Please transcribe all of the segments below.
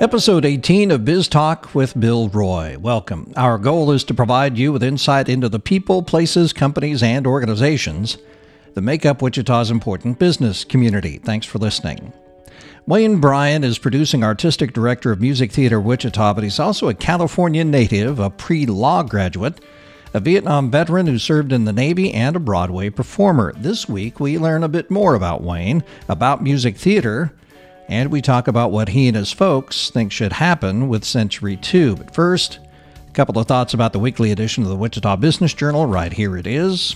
Episode 18 of Biz Talk with Bill Roy. Welcome. Our goal is to provide you with insight into the people, places, companies, and organizations that make up Wichita's important business community. Thanks for listening. Wayne Bryan is producing artistic director of Music Theatre Wichita, but he's also a California native, a pre law graduate, a Vietnam veteran who served in the Navy, and a Broadway performer. This week, we learn a bit more about Wayne, about music theater, and we talk about what he and his folks think should happen with Century 2. But first, a couple of thoughts about the weekly edition of the Wichita Business Journal. Right here it is.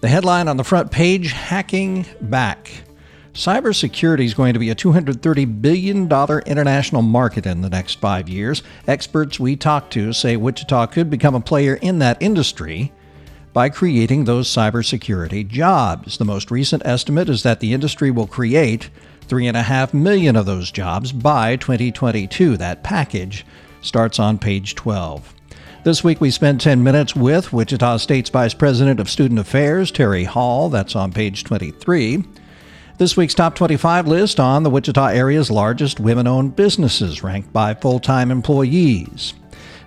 The headline on the front page Hacking Back. Cybersecurity is going to be a $230 billion international market in the next five years. Experts we talk to say Wichita could become a player in that industry by creating those cybersecurity jobs. The most recent estimate is that the industry will create 3.5 million of those jobs by 2022. That package starts on page 12. This week we spent 10 minutes with Wichita State's Vice President of Student Affairs, Teri Hall. That's on page 23. This week's top 25 list on the Wichita area's largest women owned businesses, ranked by full time employees.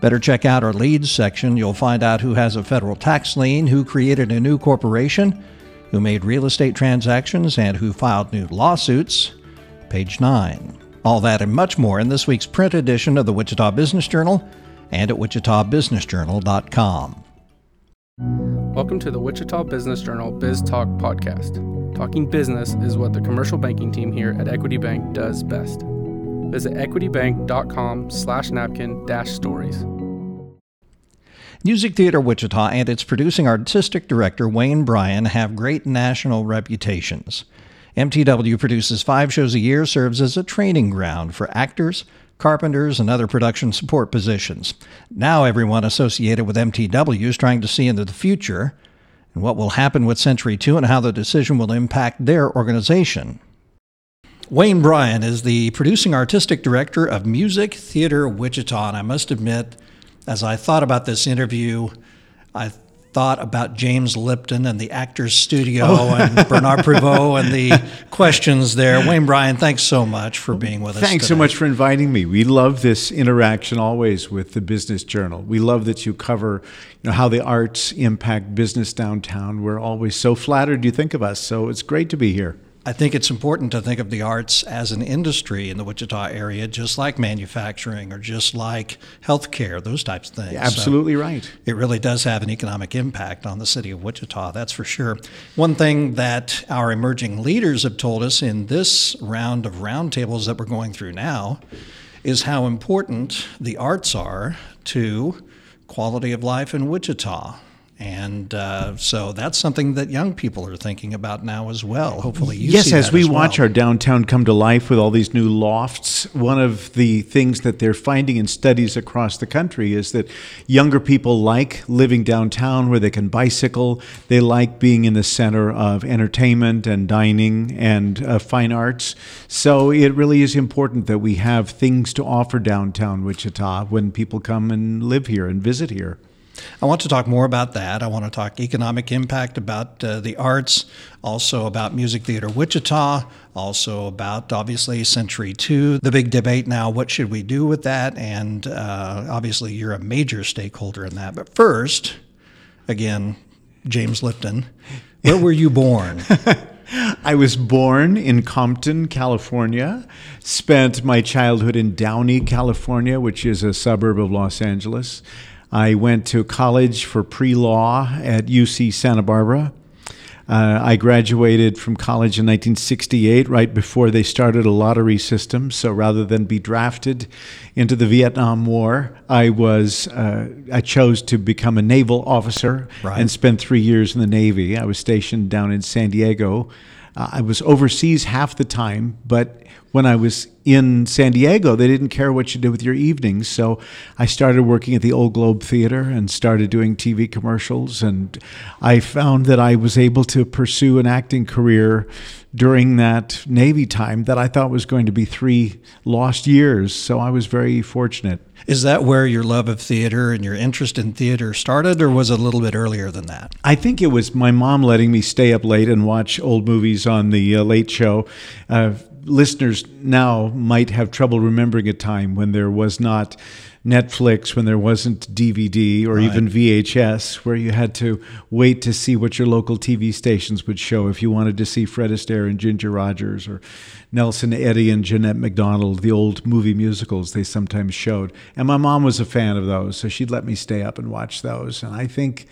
Better check out our leads section. You'll find out who has a federal tax lien, who created a new corporation, who made real estate transactions, and who filed new lawsuits. Page 9. All that and much more in this week's print edition of the Wichita Business Journal and at wichitabusinessjournal.com. Welcome to the Wichita Business Journal Biz Talk podcast. Talking business is what the commercial banking team here at Equity Bank does best. Visit equitybank.com slash napkin dash stories. Music Theatre Wichita and its producing artistic director, Wayne Bryan, have great national reputations. MTW produces five shows a year, serves as a training ground for actors, carpenters, and other production support positions. Now, everyone associated with MTW is trying to see into the future and what will happen with Century 2 and how the decision will impact their organization. Wayne Bryan is the producing artistic director of Music Theatre Wichita, and I must admit, as I thought about this interview, I thought about James Lipton and the Actors Studio oh. and Bernard Pivot and the questions there. Wayne Bryan, thanks so much for being with us. Thanks so much for inviting me. We love this interaction always with the Business Journal. We love that you cover you know, how the arts impact business downtown. We're always so flattered you think of us. So it's great to be here. I think it's important to think of the arts as an industry in the Wichita area, just like manufacturing or just like healthcare, those types of things. Yeah, absolutely so right. It really does have an economic impact on the city of Wichita, that's for sure. One thing that our emerging leaders have told us in this round of roundtables that we're going through now is how important the arts are to quality of life in Wichita. And uh, so that's something that young people are thinking about now as well. Hopefully, yes. as we as watch our downtown come to life with all these new lofts, one of the things that they're finding in studies across the country is that younger people like living downtown where they can bicycle. They like being in the center of entertainment and dining and uh, fine arts. So it really is important that we have things to offer downtown Wichita when people come and live here and visit here. I want to talk more about that. I want to talk economic impact about uh, the arts, also about Music Theater Wichita, also about obviously Century 2, the big debate now what should we do with that? And uh, obviously, you're a major stakeholder in that. But first, again, James Lipton, where were you born? I was born in Compton, California, spent my childhood in Downey, California, which is a suburb of Los Angeles. I went to college for pre law at UC Santa Barbara. Uh, I graduated from college in 1968, right before they started a lottery system. So rather than be drafted into the Vietnam War, I was uh, I chose to become a naval officer right. and spent three years in the Navy. I was stationed down in San Diego. Uh, I was overseas half the time, but when I was in San Diego, they didn't care what you did with your evenings. So I started working at the Old Globe Theater and started doing TV commercials. And I found that I was able to pursue an acting career during that Navy time that I thought was going to be three lost years. So I was very fortunate. Is that where your love of theater and your interest in theater started, or was it a little bit earlier than that? I think it was my mom letting me stay up late and watch old movies on the uh, Late Show. Uh, listeners now might have trouble remembering a time when there was not Netflix, when there wasn't DVD or Right. even VHS, where you had to wait to see what your local TV stations would show if you wanted to see Fred Astaire and Ginger Rogers or Nelson Eddy and Jeanette MacDonald, the old movie musicals they sometimes showed. And my mom was a fan of those, so she'd let me stay up and watch those. And I think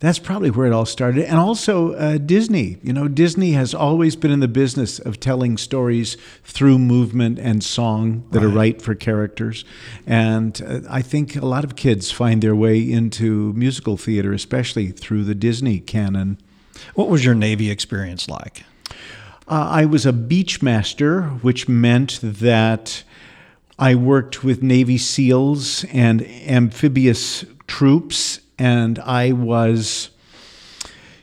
that's probably where it all started. And also uh, Disney. You know, Disney has always been in the business of telling stories through movement and song that are right for characters. And uh, I think a lot of kids find their way into musical theater, especially through the Disney canon. What was your Navy experience like? Uh, I was a beach master, which meant that I worked with Navy SEALs and amphibious troops, and I was.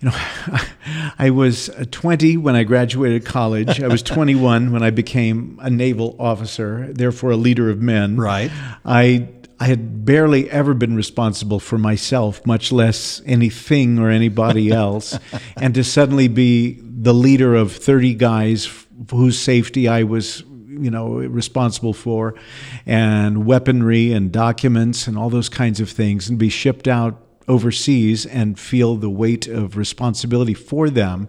You know, I was uh, 20 when I graduated college. I was 21 when I became a naval officer, therefore a leader of men. Right. I I had barely ever been responsible for myself, much less anything or anybody else, and to suddenly be the leader of 30 guys whose safety I was you know responsible for and weaponry and documents and all those kinds of things and be shipped out overseas and feel the weight of responsibility for them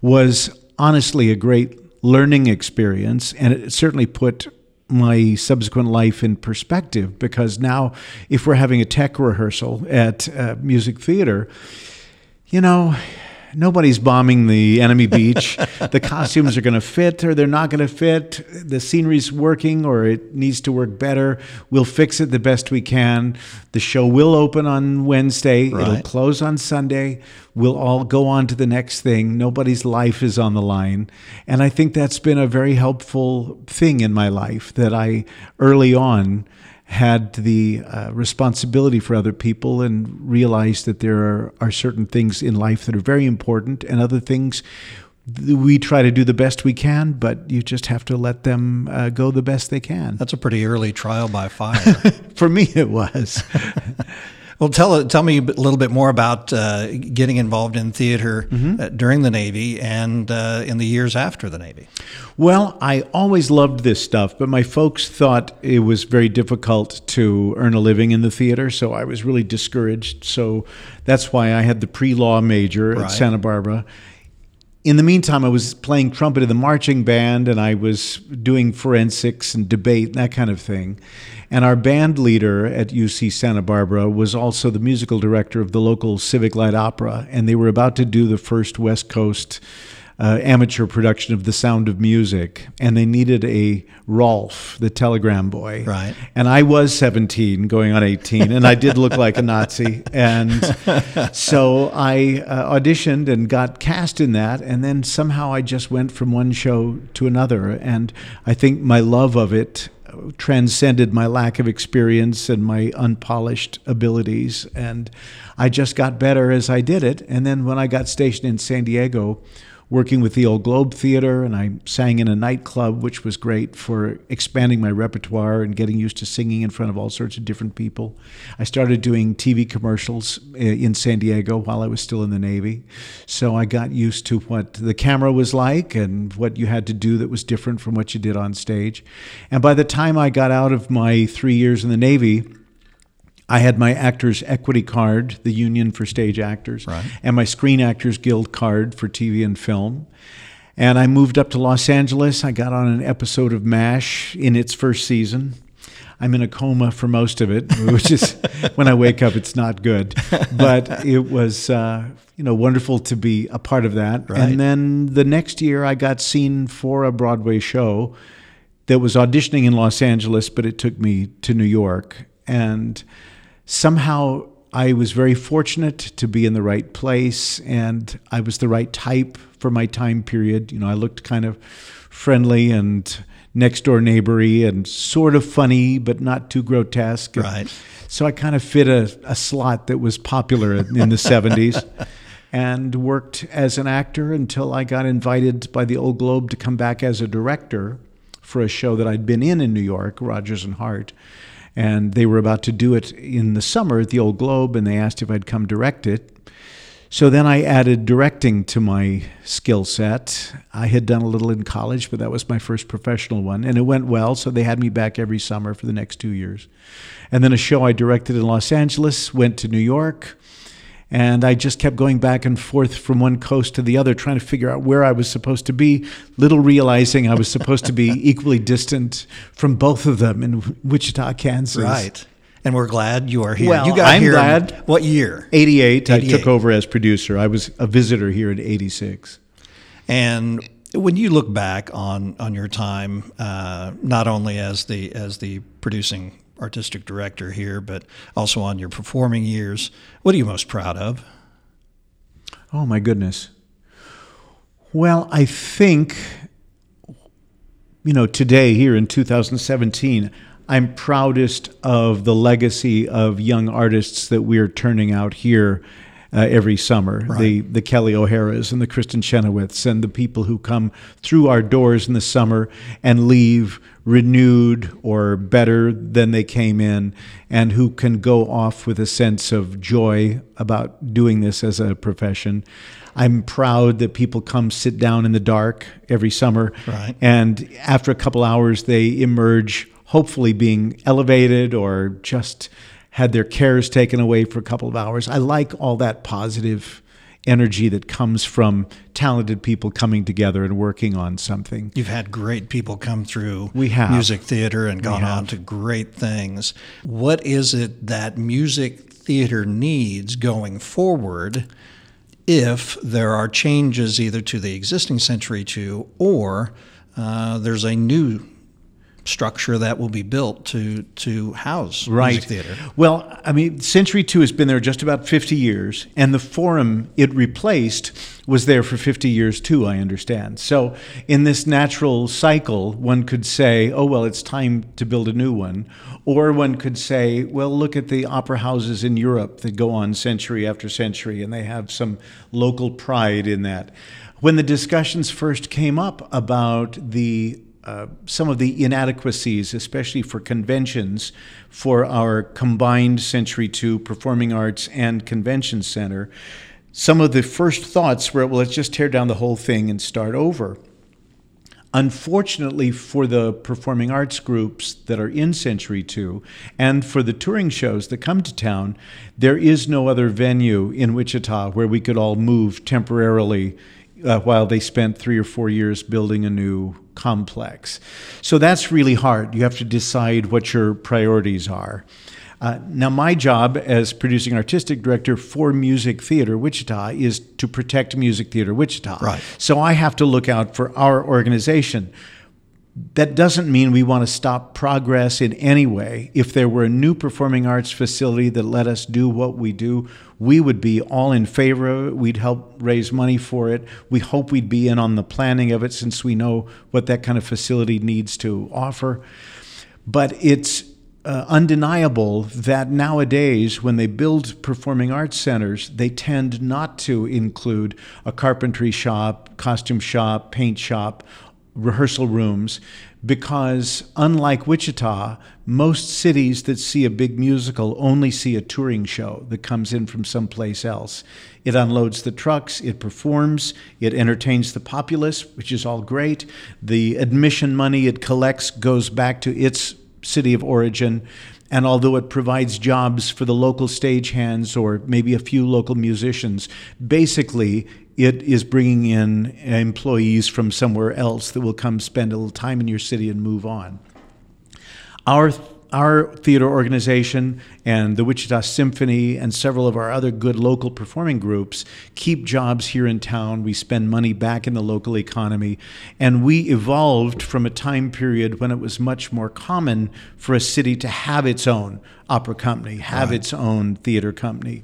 was honestly a great learning experience. And it certainly put my subsequent life in perspective because now if we're having a tech rehearsal at uh, music theater you know nobody's bombing the enemy beach. The costumes are going to fit or they're not going to fit. The scenery's working or it needs to work better. We'll fix it the best we can. The show will open on wednesday. It'll close on sunday. We'll all go on to the next thing. Nobody's life is on the line. And i think that's been a very helpful thing in my life that i early on had the uh, responsibility for other people and realized that there are, are certain things in life that are very important and other things we try to do the best we can, but you just have to let them uh, go the best they can. That's a pretty early trial by fire. For me, it was. well, tell tell me a little bit more about uh, getting involved in theater uh, during the Navy and uh, in the years after the Navy. Well, I always loved this stuff, but my folks thought it was very difficult to earn a living in the theater, so I was really discouraged. So that's why I had the pre law major Right. at Santa Barbara. In the meantime, I was playing trumpet in the marching band and I was doing forensics and debate and that kind of thing. And our band leader at UC Santa Barbara was also the musical director of the local Civic Light Opera, and they were about to do the first West Coast uh, amateur production of The Sound of Music, and they needed a Rolf, the telegram boy. Right. And I was 17, going on 18, and I did look like a Nazi. And so I uh, auditioned and got cast in that, and then somehow I just went from one show to another. And I think my love of it transcended my lack of experience and my unpolished abilities. And I just got better as I did it. And then when I got stationed in San Diego, working with the Old Globe Theater, and I sang in a nightclub, which was great for expanding my repertoire and getting used to singing in front of all sorts of different people. I started doing TV commercials uh, in San Diego while I was still in the Navy. So I got used to what the camera was like and what you had to do that was different from what you did on stage. And by the time I got out of my three years in the Navy, I had my Actors Equity Card, the Union for Stage Actors, Right. and my Screen Actors Guild card for TV and film. And I moved up to Los Angeles. I got on an episode of MASH in its first season. I'm in a coma for most of it, which is when I wake up, it's not good. But it was, uh, you know, wonderful to be a part of that. Right. And then the next year, I got seen for a Broadway show that was auditioning in Los Angeles, but it took me to New York. And somehow I was very fortunate to be in the right place and I was the right type for my time period. You know, I looked kind of friendly and next door neighbory and sort of funny, but not too grotesque. Right. So I kind of fit a, a slot that was popular in in the 70s and worked as an actor until I got invited by the Old Globe to come back as a director for a show that I'd been in in New York, Rodgers and Hart. And they were about to do it in the summer at the Old Globe, and they asked if I'd come direct it. So then I added directing to my skill set. I had done a little in college, but that was my first professional one, and it went well. So they had me back every summer for the next two years. And then a show I directed in Los Angeles, went to New York, and I just kept going back and forth from one coast to the other, trying to figure out where I was supposed to be, little realizing I was supposed to be equally distant from both of them in Wichita, Kansas. Right. And we're glad you are here. Well, you got I'm here glad. what year? 88, I took over as producer. I was a visitor here in 86. And when you look back on on your time, uh, not only as the as the producing artistic director here, but also on your performing years, what are you most proud of? Oh my goodness. Well, I think, you know, today here in 2017, I'm proudest of the legacy of young artists that we're turning out here uh, every summer. The the Kelly O'Haras and the Kristin Chenoweths and the people who come through our doors in the summer and leave renewed or better than they came in, and who can go off with a sense of joy about doing this as a profession. I'm proud that people come sit down in the dark every summer, Right. and after a couple hours, they emerge hopefully being elevated or just had their cares taken away for a couple of hours. I like all that positive energy that comes from talented people coming together and working on something. You've had great people come through We have. music theater and gone on to great things. What is it that music theater needs going forward if there are changes either to the existing Century 2 or uh, there's a new structure that will be built to to house music theater? Well, I mean, Century 2 has been there just about 50 years, and the forum it replaced was there for 50 years too, I understand. So, in this natural cycle, one could say, oh, well, it's time to build a new one. Or one could say, well, look at the opera houses in Europe that go on century after century, and they have some local pride in that. When the discussions first came up about the some of the inadequacies, especially for conventions, for our combined Century 2 Performing Arts and Convention Center. Some of the first thoughts were, well, let's just tear down the whole thing and start over. Unfortunately, for the performing arts groups that are in Century 2 and for the touring shows that come to town, there is no other venue in Wichita where we could all move temporarily uh, while they spent three or four years building a new complex. So that's really hard. You have to decide what your priorities are. Uh, now, my job as producing artistic director for Music Theatre Wichita is to protect Music Theatre Wichita. Right. So I have to look out for our organization. That doesn't mean we want to stop progress in any way. If there were a new performing arts facility that let us do what we do, we would be all in favor of it. We'd help raise money for it. We hope we'd be in on the planning of it since we know what that kind of facility needs to offer. But it's uh, undeniable that nowadays, when they build performing arts centers, they tend not to include a carpentry shop, costume shop, paint shop, rehearsal rooms, because unlike Wichita, most cities that see a big musical only see a touring show that comes in from someplace else. It unloads the trucks, it performs, it entertains the populace, which is all great. The admission money it collects goes back to its city of origin. And although it provides jobs for the local stagehands or maybe a few local musicians, basically it is bringing in employees from somewhere else that will come spend a little time in your city and move on. Our our theater organization and the Wichita Symphony and several of our other good local performing groups keep jobs here in town. We spend money back in the local economy. And we evolved from a time period when it was much more common for a city to have its own opera company, have its own theater company.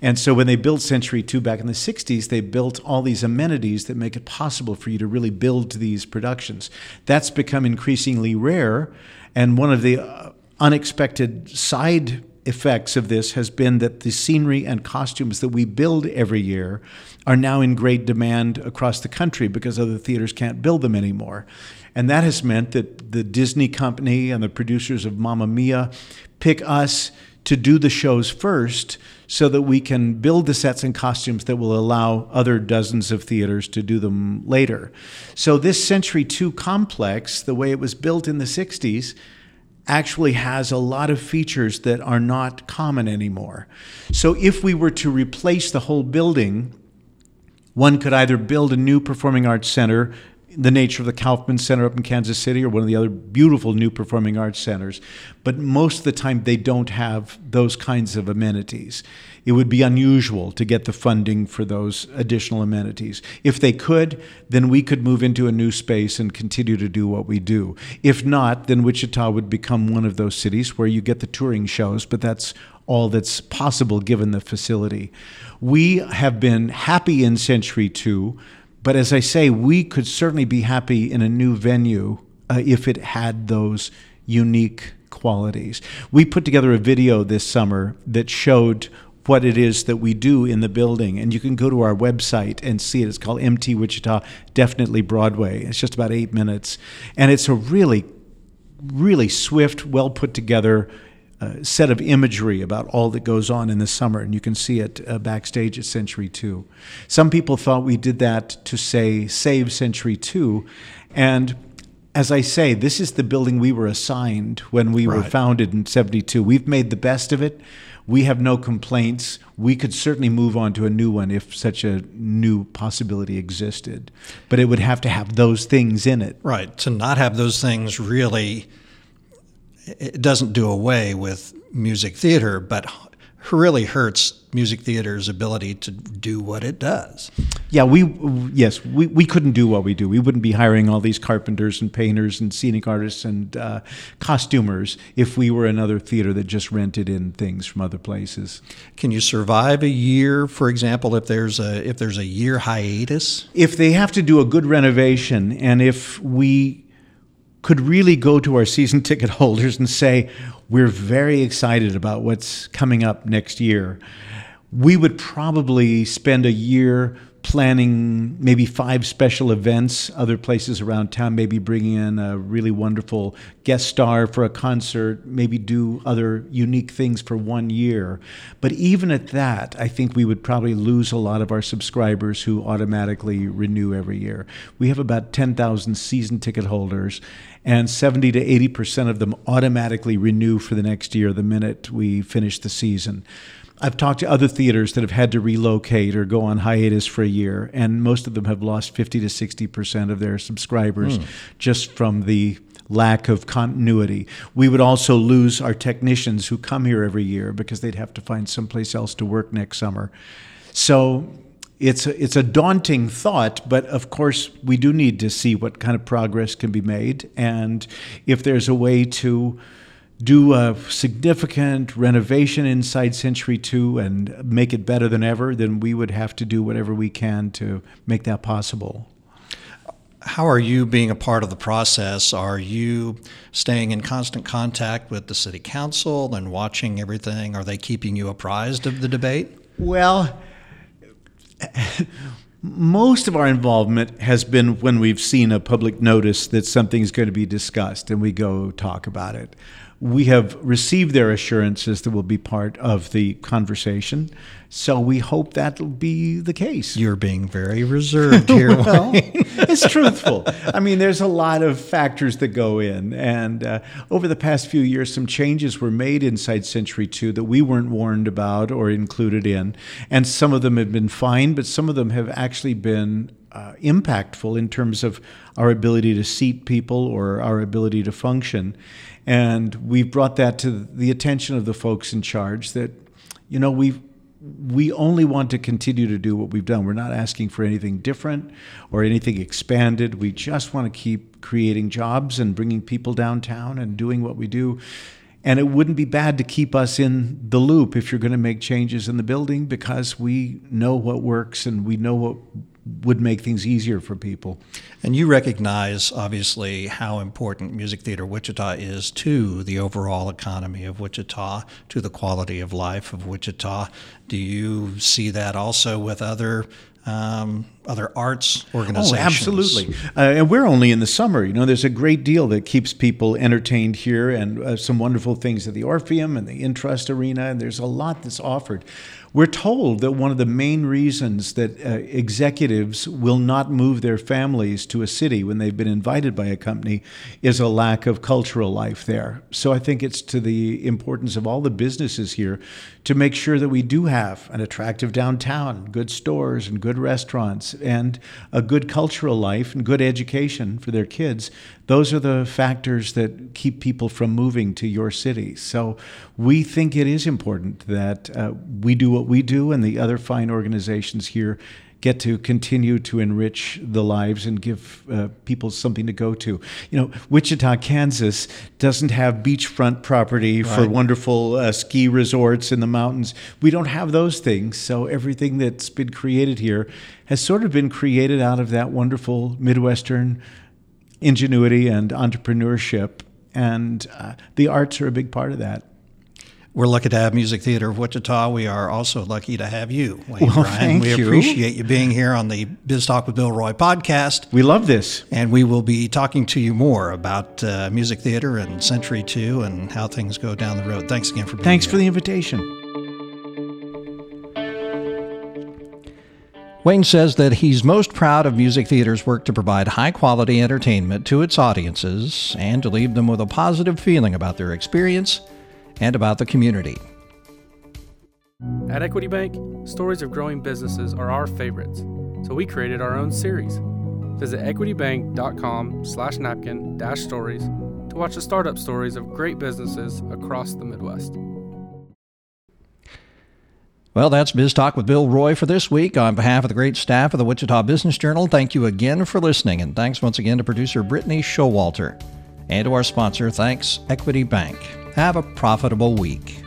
And so when they built Century 2 back in the 60s, they built all these amenities that make it possible for you to really build these productions. That's become increasingly rare. And one of the uh, unexpected side effects of this has been that the scenery and costumes that we build every year are now in great demand across the country because other theaters can't build them anymore. And that has meant that the Disney company and the producers of Mamma Mia pick us to do the shows first so that we can build the sets and costumes that will allow other dozens of theaters to do them later. So, this Century 2 complex, the way it was built in the 60s, actually has a lot of features that are not common anymore. So, if we were to replace the whole building, one could either build a new performing arts center the nature of the Kauffman Center up in Kansas City or one of the other beautiful new performing arts centers. But most of the time, they don't have those kinds of amenities. It would be unusual to get the funding for those additional amenities. If they could, then we could move into a new space and continue to do what we do. If not, then Wichita would become one of those cities where you get the touring shows, but that's all that's possible given the facility. We have been happy in Century 2 but as I say, we could certainly be happy in a new venue uh, if it had those unique qualities. We put together a video this summer that showed what it is that we do in the building. And you can go to our website and see it. It's called MT Wichita, definitely Broadway. It's just about eight minutes. And it's a really, really swift, well put together uh, set of imagery about all that goes on in the summer, and you can see it uh, backstage at Century 2. Some people thought we did that to say, save Century 2. And as I say, this is the building we were assigned when we right. were founded in 72. We've made the best of it. We have no complaints. We could certainly move on to a new one if such a new possibility existed. But it would have to have those things in it. Right. To not have those things really it doesn't do away with music theater, but really hurts music theater's ability to do what it does. Yeah, we yes we, we couldn't do what we do. We wouldn't be hiring all these carpenters and painters and scenic artists and uh, costumers if we were another theater that just rented in things from other places. Can you survive a year, for example, if there's a if there's a year hiatus? If they have to do a good renovation, and if we could really go to our season ticket holders and say, we're very excited about what's coming up next year. We would probably spend a year planning maybe five special events, other places around town, maybe bringing in a really wonderful guest star for a concert, maybe do other unique things for one year. But even at that, I think we would probably lose a lot of our subscribers who automatically renew every year. We have about 10,000 season ticket holders, and 70 to 80% of them automatically renew for the next year the minute we finish the season. I've talked to other theaters that have had to relocate or go on hiatus for a year, and most of them have lost 50 to 60 percent of their subscribers mm. just from the lack of continuity. We would also lose our technicians who come here every year because they'd have to find someplace else to work next summer. So it's a, it's a daunting thought, but of course we do need to see what kind of progress can be made, and if there's a way to do a significant renovation inside Century 2 and make it better than ever, then we would have to do whatever we can to make that possible. How are you being a part of the process? Are you staying in constant contact with the city council and watching everything? Are they keeping you apprised of the debate? Well, most of our involvement has been when we've seen a public notice that something is going to be discussed and we go talk about it we have received their assurances that will be part of the conversation. So we hope that'll be the case. You're being very reserved here. well, it's truthful. I mean, there's a lot of factors that go in. And uh, over the past few years, some changes were made inside Century 2 that we weren't warned about or included in. And some of them have been fine, but some of them have actually been uh, impactful in terms of our ability to seat people or our ability to function. And we've brought that to the attention of the folks in charge that, you know, we we only want to continue to do what we've done. We're not asking for anything different or anything expanded. We just want to keep creating jobs and bringing people downtown and doing what we do. And it wouldn't be bad to keep us in the loop if you're going to make changes in the building because we know what works and we know what would make things easier for people. And you recognize, obviously, how important Music Theatre Wichita is to the overall economy of Wichita, to the quality of life of Wichita. Do you see that also with other um, other arts organizations. Oh, absolutely. Uh, and we're only in the summer. You know, there's a great deal that keeps people entertained here, and uh, some wonderful things at the Orpheum and the Intrust Arena, and there's a lot that's offered. We're told that one of the main reasons that uh, executives will not move their families to a city when they've been invited by a company is a lack of cultural life there. So I think it's to the importance of all the businesses here to make sure that we do have an attractive downtown, good stores and good restaurants, and a good cultural life and good education for their kids. Those are the factors that keep people from moving to your city. So we think it is important that uh, we do what we do and the other fine organizations here get to continue to enrich the lives and give uh, people something to go to. You know, Wichita, Kansas doesn't have beachfront property right. for wonderful uh, ski resorts in the mountains. We don't have those things. So everything that's been created here has sort of been created out of that wonderful Midwestern ingenuity and entrepreneurship. And uh, the arts are a big part of that. We're lucky to have Music Theater of Wichita. We are also lucky to have you, Wayne well, Bryan. Thank we you. appreciate you being here on the Biz Talk with Bill Roy podcast. We love this. And we will be talking to you more about uh, Music Theater and Century 2 and how things go down the road. Thanks again for being Thanks here. for the invitation. Wayne says that he's most proud of Music Theater's work to provide high quality entertainment to its audiences and to leave them with a positive feeling about their experience and about the community. At Equity Bank, stories of growing businesses are our favorites, so we created our own series. Visit equitybank.com slash napkin dash stories to watch the startup stories of great businesses across the Midwest. Well, that's Biz Talk with Bill Roy for this week. On behalf of the great staff of the Wichita Business Journal, thank you again for listening, and thanks once again to producer Brittany Showalter. And to our sponsor, thanks Equity Bank. Have a profitable week.